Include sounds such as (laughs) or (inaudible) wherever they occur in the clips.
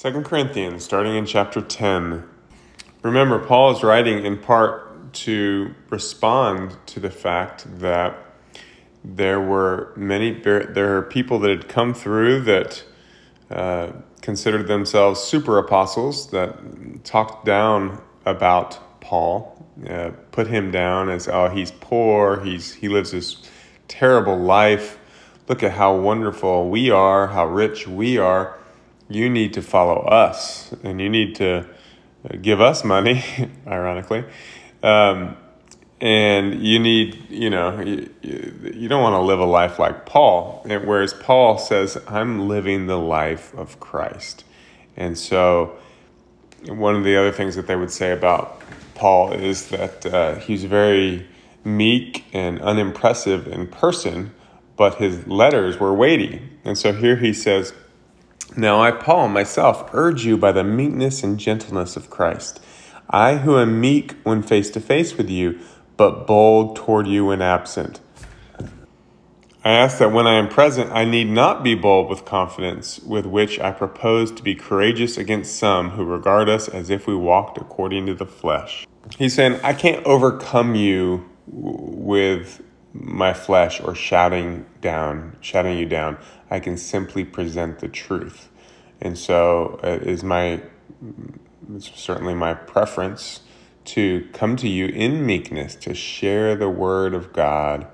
2 Corinthians, starting in chapter 10. Remember, Paul is writing in part to respond to the fact that there were many, there are people that had come through that uh, considered themselves super apostles that talked down about Paul, uh, put him down as, oh, he's poor, he's, he lives this terrible life. Look at how wonderful we are, how rich we are you need to follow us and you need to uh, give us money, (laughs) ironically. Um, and you need, you know, you, you don't want to live a life like Paul. Whereas Paul says, I'm living the life of Christ. And so, one of the other things that they would say about Paul is that uh, he's very meek and unimpressive in person, but his letters were weighty. And so here he says, now I, Paul, myself, urge you by the meekness and gentleness of Christ. I who am meek when face to face with you, but bold toward you when absent. I ask that when I am present, I need not be bold with confidence, with which I propose to be courageous against some who regard us as if we walked according to the flesh. He's saying, I can't overcome you with my flesh or shouting down, shouting you down. I can simply present the truth. And so uh, is my it's certainly my preference to come to you in meekness to share the word of God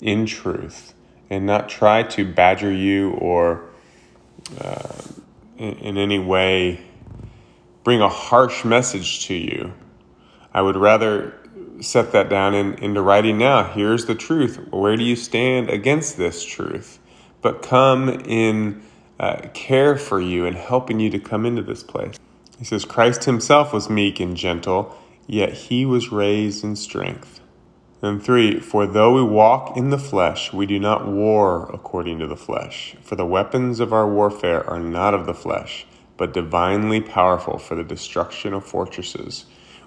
in truth and not try to badger you or uh, in, in any way bring a harsh message to you. I would rather set that down in, into writing now. Here's the truth. Where do you stand against this truth? But come in uh, care for you and helping you to come into this place. He says, Christ himself was meek and gentle, yet he was raised in strength. And three, for though we walk in the flesh, we do not war according to the flesh. For the weapons of our warfare are not of the flesh, but divinely powerful for the destruction of fortresses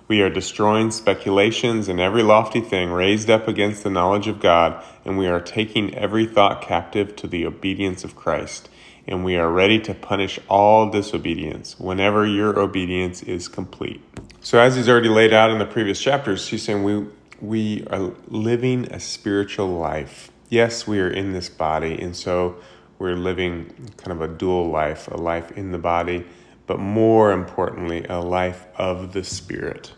we are destroying speculations and every lofty thing raised up against the knowledge of God, and we are taking every thought captive to the obedience of Christ. And we are ready to punish all disobedience whenever your obedience is complete. So, as he's already laid out in the previous chapters, he's saying we, we are living a spiritual life. Yes, we are in this body, and so we're living kind of a dual life, a life in the body, but more importantly, a life of the Spirit.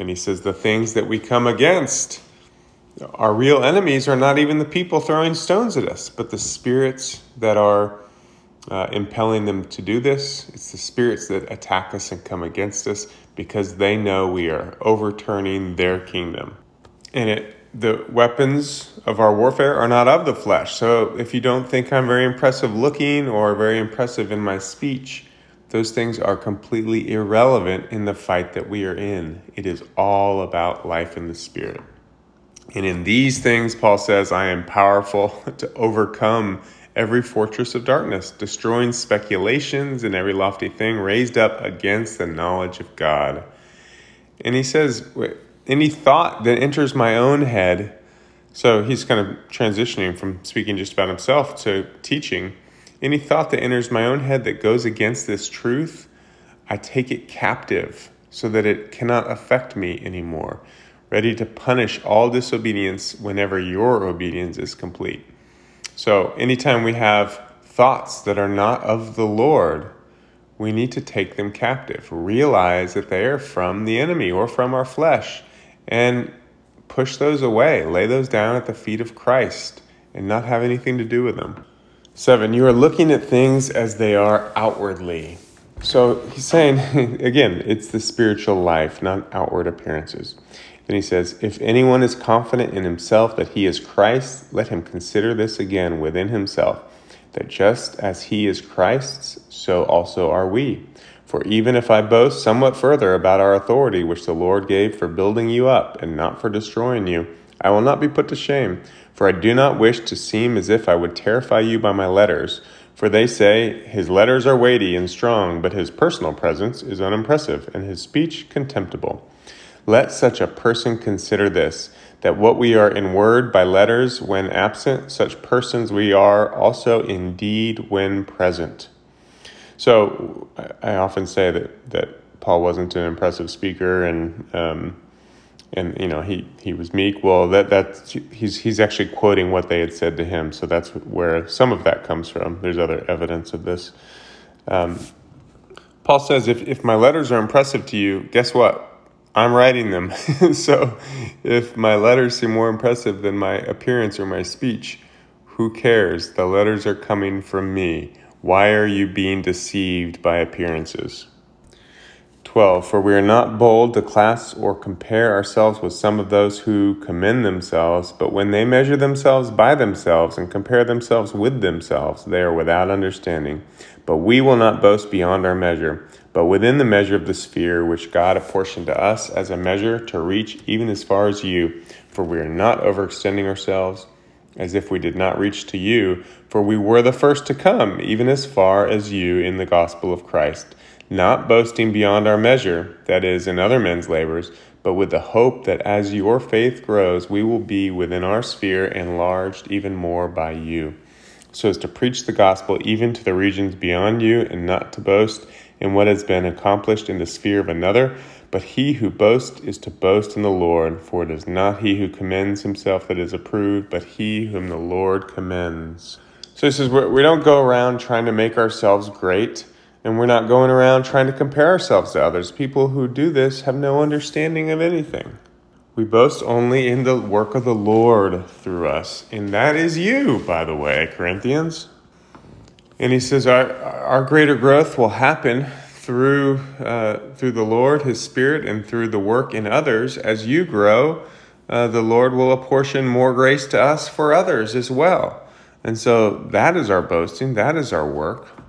And he says, the things that we come against, our real enemies are not even the people throwing stones at us, but the spirits that are uh, impelling them to do this. It's the spirits that attack us and come against us because they know we are overturning their kingdom. And it, the weapons of our warfare are not of the flesh. So if you don't think I'm very impressive looking or very impressive in my speech, those things are completely irrelevant in the fight that we are in. It is all about life in the Spirit. And in these things, Paul says, I am powerful (laughs) to overcome every fortress of darkness, destroying speculations and every lofty thing raised up against the knowledge of God. And he says, any thought that enters my own head, so he's kind of transitioning from speaking just about himself to teaching any thought that enters my own head that goes against this truth, I take it captive so that it cannot affect me anymore, ready to punish all disobedience whenever your obedience is complete. So, anytime we have thoughts that are not of the Lord, we need to take them captive, realize that they are from the enemy or from our flesh, and push those away, lay those down at the feet of Christ, and not have anything to do with them. Seven, you are looking at things as they are outwardly. So he's saying, (laughs) again, it's the spiritual life, not outward appearances. Then he says, If anyone is confident in himself that he is Christ, let him consider this again within himself, that just as he is Christ's, so also are we. For even if I boast somewhat further about our authority, which the Lord gave for building you up and not for destroying you, I will not be put to shame. For I do not wish to seem as if I would terrify you by my letters. For they say, His letters are weighty and strong, but his personal presence is unimpressive, and his speech contemptible. Let such a person consider this, that what we are in word by letters when absent, such persons we are also in deed when present. So I, I often say that, that Paul wasn't an impressive speaker and, um, and you know he he was meek. Well that that he's he's actually quoting what they had said to him. So that's where some of that comes from. There's other evidence of this. Um, paul says if, if my letters are impressive to you guess what? I'm writing them. (laughs) So if my letters seem more impressive than my appearance or my speech who cares? The letters are coming from me. Why are you being deceived by appearances 12 For we are not bold to class or compare ourselves with some of those who commend themselves, but when they measure themselves by themselves and compare themselves with themselves, they are without understanding. But we will not boast beyond our measure, but within the measure of the sphere which God apportioned to us as a measure to reach even as far as you. For we are not overextending ourselves as if we did not reach to you, for we were the first to come, even as far as you in the gospel of Christ not boasting beyond our measure, that is, in other men's labors, but with the hope that as your faith grows, we will be within our sphere enlarged even more by you, so as to preach the gospel even to the regions beyond you, and not to boast in what has been accomplished in the sphere of another. But he who boasts is to boast in the Lord, for it is not he who commends himself that is approved, but he whom the Lord commends. So he says, we don't go around trying to make ourselves great. And we're not going around trying to compare ourselves to others. People who do this have no understanding of anything. We boast only in the work of the Lord through us. And that is you, by the way, Corinthians. And he says, Our, our greater growth will happen through, uh, through the Lord, His Spirit, and through the work in others. As you grow, uh, the Lord will apportion more grace to us for others as well. And so that is our boasting, that is our work.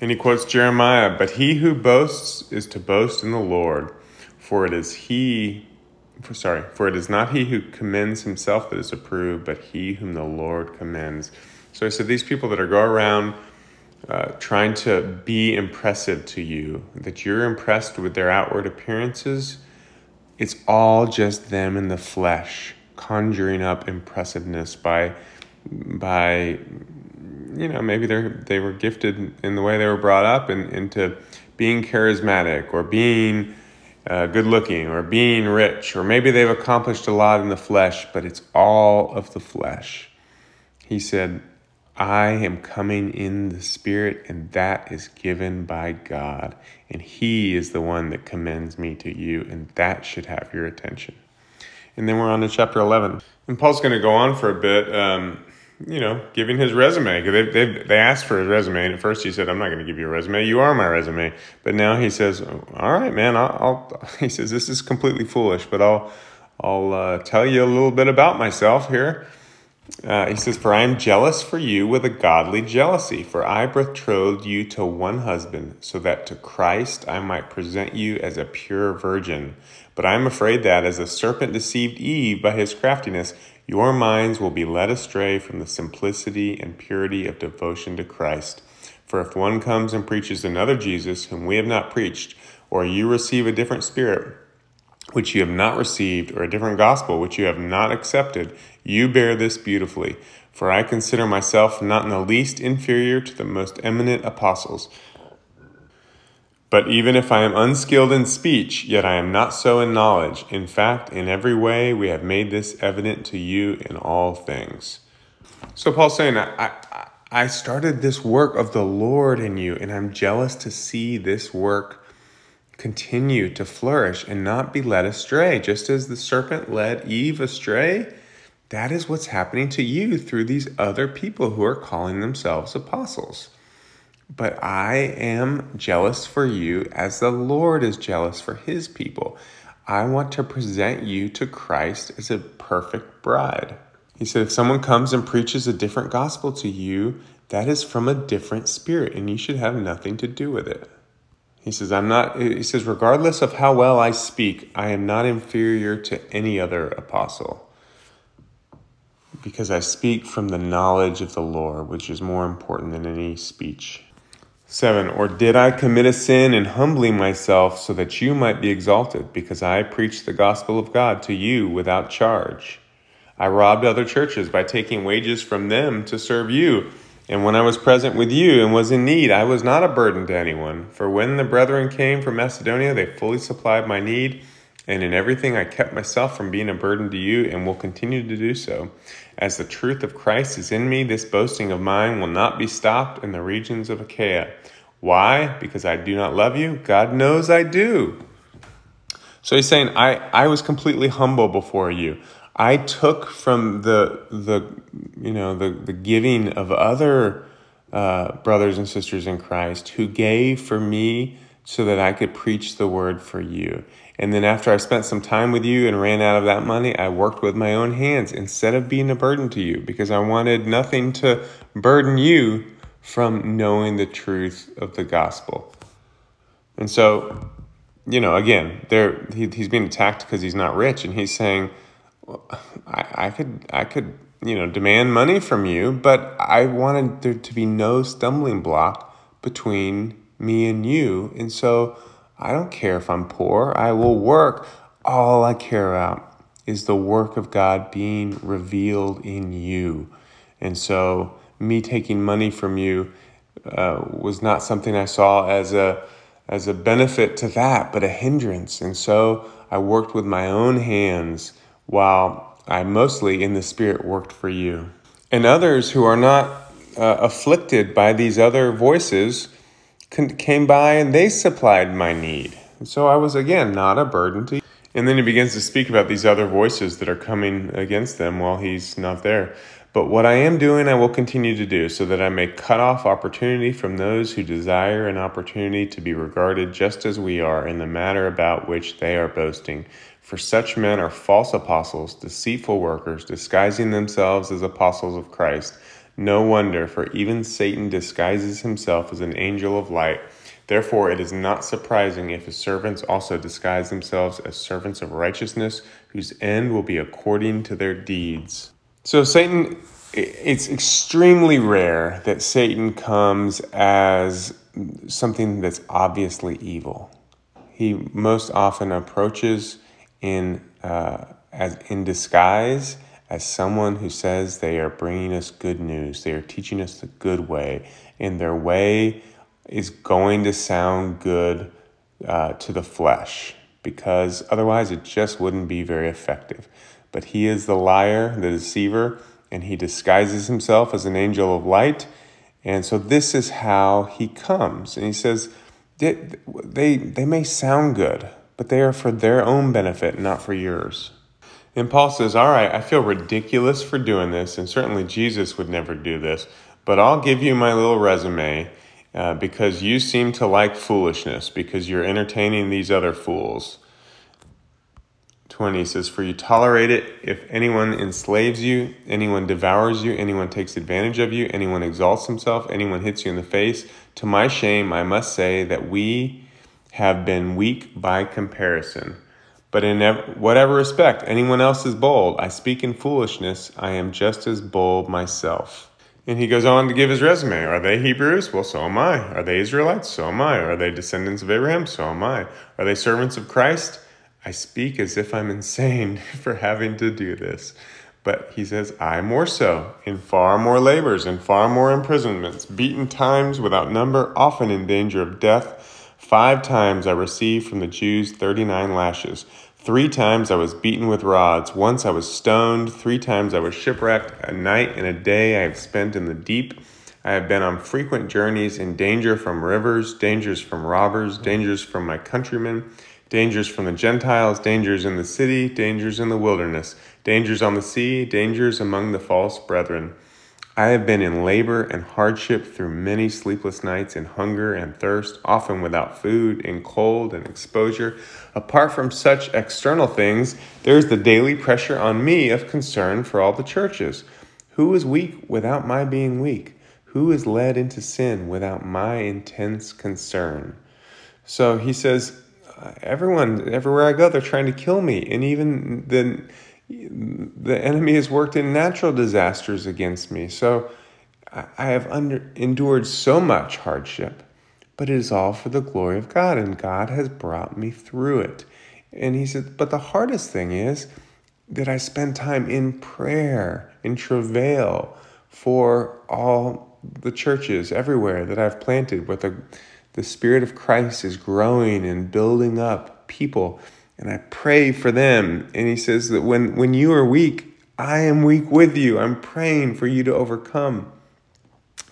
And he quotes Jeremiah, but he who boasts is to boast in the Lord, for it is he for, sorry, for it is not he who commends himself that is approved, but he whom the Lord commends. So I said, these people that are go around uh, trying to be impressive to you, that you're impressed with their outward appearances, it's all just them in the flesh conjuring up impressiveness by by you know maybe they they were gifted in the way they were brought up and into being charismatic or being uh, good looking or being rich or maybe they've accomplished a lot in the flesh but it's all of the flesh. He said i am coming in the spirit and that is given by god and he is the one that commends me to you and that should have your attention. And then we're on to chapter 11 and paul's going to go on for a bit um, you know, giving his resume. They, they, they asked for his resume, and at first he said, I'm not going to give you a resume. You are my resume. But now he says, All right, man, I'll, I'll (laughs) he says, This is completely foolish, but I'll, I'll uh, tell you a little bit about myself here. Uh, he says, For I am jealous for you with a godly jealousy, for I betrothed you to one husband, so that to Christ I might present you as a pure virgin. But I am afraid that, as the serpent deceived Eve by his craftiness, your minds will be led astray from the simplicity and purity of devotion to Christ. For if one comes and preaches another Jesus whom we have not preached, or you receive a different spirit, which you have not received, or a different gospel which you have not accepted, you bear this beautifully. For I consider myself not in the least inferior to the most eminent apostles. But even if I am unskilled in speech, yet I am not so in knowledge. In fact, in every way we have made this evident to you in all things. So Paul's saying, I, I, I started this work of the Lord in you, and I'm jealous to see this work continue to flourish and not be led astray. Just as the serpent led Eve astray, that is what's happening to you through these other people who are calling themselves apostles. But I am jealous for you as the Lord is jealous for his people. I want to present you to Christ as a perfect bride. He said, if someone comes and preaches a different gospel to you, that is from a different spirit, and you should have nothing to do with it. He says, I'm not, he says, regardless of how well I speak, I am not inferior to any other apostle because I speak from the knowledge of the Lord, which is more important than any speech. 7. Or did I commit a sin in humbling myself so that you might be exalted, because I preached the gospel of God to you without charge? I robbed other churches by taking wages from them to serve you. And when I was present with you and was in need, I was not a burden to anyone. For when the brethren came from Macedonia, they fully supplied my need. And in everything, I kept myself from being a burden to you and will continue to do so. As the truth of Christ is in me, this boasting of mine will not be stopped in the regions of Achaia. Why? Because I do not love you? God knows I do. So he's saying, I, I was completely humble before you. I took from the the you know the the giving of other uh, brothers and sisters in Christ who gave for me so that I could preach the word for you. And then after I spent some time with you and ran out of that money, I worked with my own hands instead of being a burden to you because I wanted nothing to burden you from knowing the truth of the gospel. And so, you know, again, there he, he's being attacked because he's not rich, and he's saying I, I could I could you know demand money from you, but I wanted there to be no stumbling block between me and you, and so I don't care if I'm poor. I will work. All I care about is the work of God being revealed in you, and so me taking money from you uh, was not something I saw as a as a benefit to that, but a hindrance, and so I worked with my own hands while I mostly in the Spirit worked for you. And others who are not uh, afflicted by these other voices came by and they supplied my need. So I was again not a burden to. And then he begins to speak about these other voices that are coming against them while he's not there. But what I am doing, I will continue to do, so that I may cut off opportunity from those who desire an opportunity to be regarded just as we are in the matter about which they are boasting. For such men are false apostles, deceitful workers, disguising themselves as apostles of Christ. No wonder, for even Satan disguises himself as an angel of light. Therefore, it is not surprising if his servants also disguise themselves as servants of righteousness, whose end will be according to their deeds. So, Satan, it's extremely rare that Satan comes as something that's obviously evil. He most often approaches in uh, as in disguise as someone who says they are bringing us good news. They are teaching us the good way, and their way is going to sound good uh, to the flesh because otherwise it just wouldn't be very effective. But he is the liar, the deceiver, and he disguises himself as an angel of light. And so this is how he comes. And he says, they, they, they may sound good, but they are for their own benefit, not for yours. And Paul says, All right, I feel ridiculous for doing this, and certainly Jesus would never do this, but I'll give you my little resume uh, because you seem to like foolishness, because you're entertaining these other fools. 20 says, For you tolerate it if anyone enslaves you, anyone devours you, anyone takes advantage of you, anyone exalts himself, anyone hits you in the face. To my shame, I must say that we have been weak by comparison. But in whatever respect anyone else is bold, I speak in foolishness, I am just as bold myself. And he goes on to give his resume. Are they Hebrews? Well, so am I. Are they Israelites? So am I. Are they descendants of Abraham? So am I. Are they servants of Christ? I speak as if I'm insane (laughs) for having to do this. But he says, I more so, in far more labors, in far more imprisonments, beaten times without number, often in danger of death. Five times I received from the Jews 39 lashes. Three times I was beaten with rods. Once I was stoned. Three times I was shipwrecked. A night and a day I have spent in the deep. I have been on frequent journeys in danger from rivers, dangers from robbers, dangers from my countrymen, dangers from the Gentiles, dangers in the city, dangers in the wilderness, dangers on the sea, dangers among the false brethren. I have been in labor and hardship through many sleepless nights in hunger and thirst, often without food, in cold and exposure. Apart from such external things, there is the daily pressure on me of concern for all the churches. Who is weak without my being weak? Who is led into sin without my intense concern? So he says, everyone, everywhere I go, they're trying to kill me. And even the the enemy has worked in natural disasters against me. So I have under, endured so much hardship, but it is all for the glory of God, and God has brought me through it. And he said, But the hardest thing is that I spend time in prayer, in travail for all the churches everywhere that I've planted, where the, the Spirit of Christ is growing and building up people. And I pray for them. And he says that when, when you are weak, I am weak with you. I'm praying for you to overcome.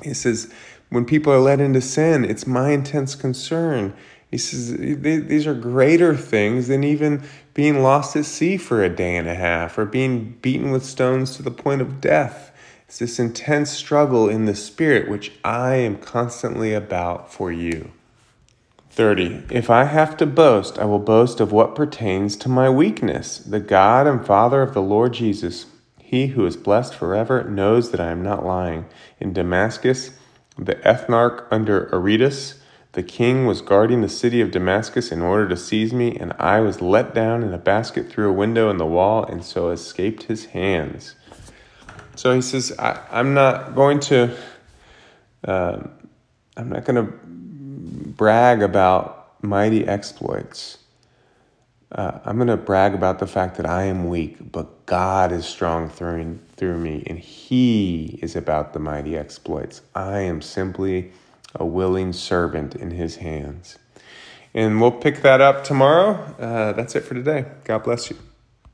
He says, when people are led into sin, it's my intense concern. He says, these are greater things than even being lost at sea for a day and a half or being beaten with stones to the point of death. It's this intense struggle in the spirit which I am constantly about for you. 30. If I have to boast, I will boast of what pertains to my weakness. The God and Father of the Lord Jesus, he who is blessed forever, knows that I am not lying. In Damascus, the ethnarch under Aretas, the king was guarding the city of Damascus in order to seize me, and I was let down in a basket through a window in the wall, and so escaped his hands. So he says, I, am not going to, uh, I'm not going to brag about mighty exploits. Uh, I'm going to brag about the fact that I am weak, but God is strong through, through me, and He is about the mighty exploits. I am simply a willing servant in His hands. And we'll pick that up tomorrow. Uh, that's it for today. God bless you.